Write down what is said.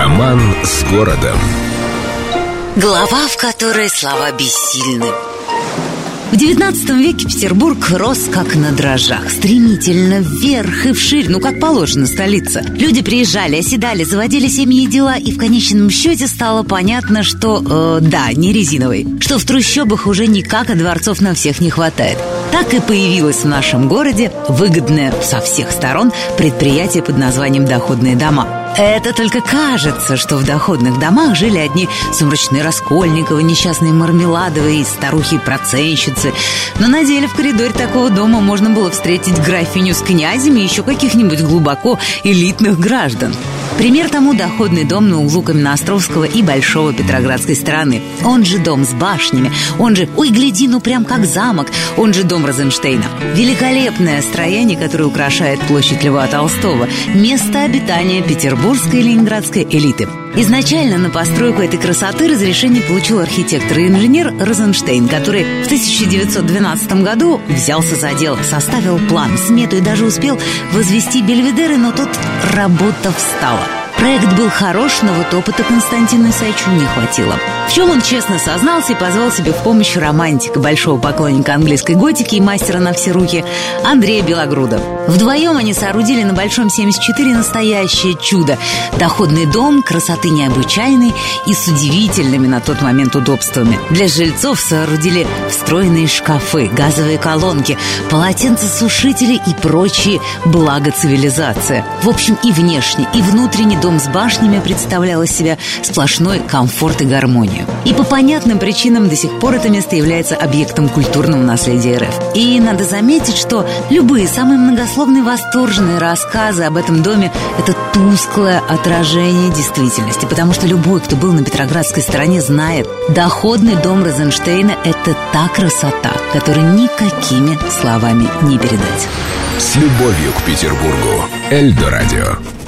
Роман с городом. Глава, в которой слова бессильны. В XIX веке Петербург рос как на дрожжах Стремительно вверх и вширь, ну как положено столица Люди приезжали, оседали, заводили семьи и дела И в конечном счете стало понятно, что, э, да, не резиновый Что в трущобах уже никак, а дворцов на всех не хватает так и появилось в нашем городе выгодное со всех сторон предприятие под названием «Доходные дома». Это только кажется, что в доходных домах жили одни сумрачные Раскольниковы, несчастные Мармеладовы и старухи-проценщицы. Но на деле в коридоре такого дома можно было встретить графиню с князями и еще каких-нибудь глубоко элитных граждан. Пример тому доходный дом на углу Каменноостровского и Большого Петроградской стороны. Он же дом с башнями, он же, ой, гляди, ну прям как замок, он же дом Розенштейна. Великолепное строение, которое украшает площадь Льва Толстого. Место обитания петербургской и ленинградской элиты. Изначально на постройку этой красоты разрешение получил архитектор и инженер Розенштейн, который в 1912 году взялся за дело, составил план, смету и даже успел возвести бельведеры, но тут работа встала. Проект был хорош, но вот опыта Константину Исаевичу не хватило. В чем он честно сознался и позвал себе в помощь романтика, большого поклонника английской готики и мастера на все руки Андрея Белогруда. Вдвоем они соорудили на Большом 74 настоящее чудо. Доходный дом, красоты необычайной и с удивительными на тот момент удобствами. Для жильцов соорудили встроенные шкафы, газовые колонки, полотенцесушители и прочие блага цивилизации. В общем, и внешне, и внутренне дом с башнями представлял из себя сплошной комфорт и гармонию. И по понятным причинам до сих пор это место является объектом культурного наследия РФ. И надо заметить, что любые самые многословные восторженные рассказы об этом доме – это тусклое отражение действительности, потому что любой, кто был на Петроградской стороне, знает, доходный дом Розенштейна – это та красота, которую никакими словами не передать. С любовью к Петербургу. Эльдо радио.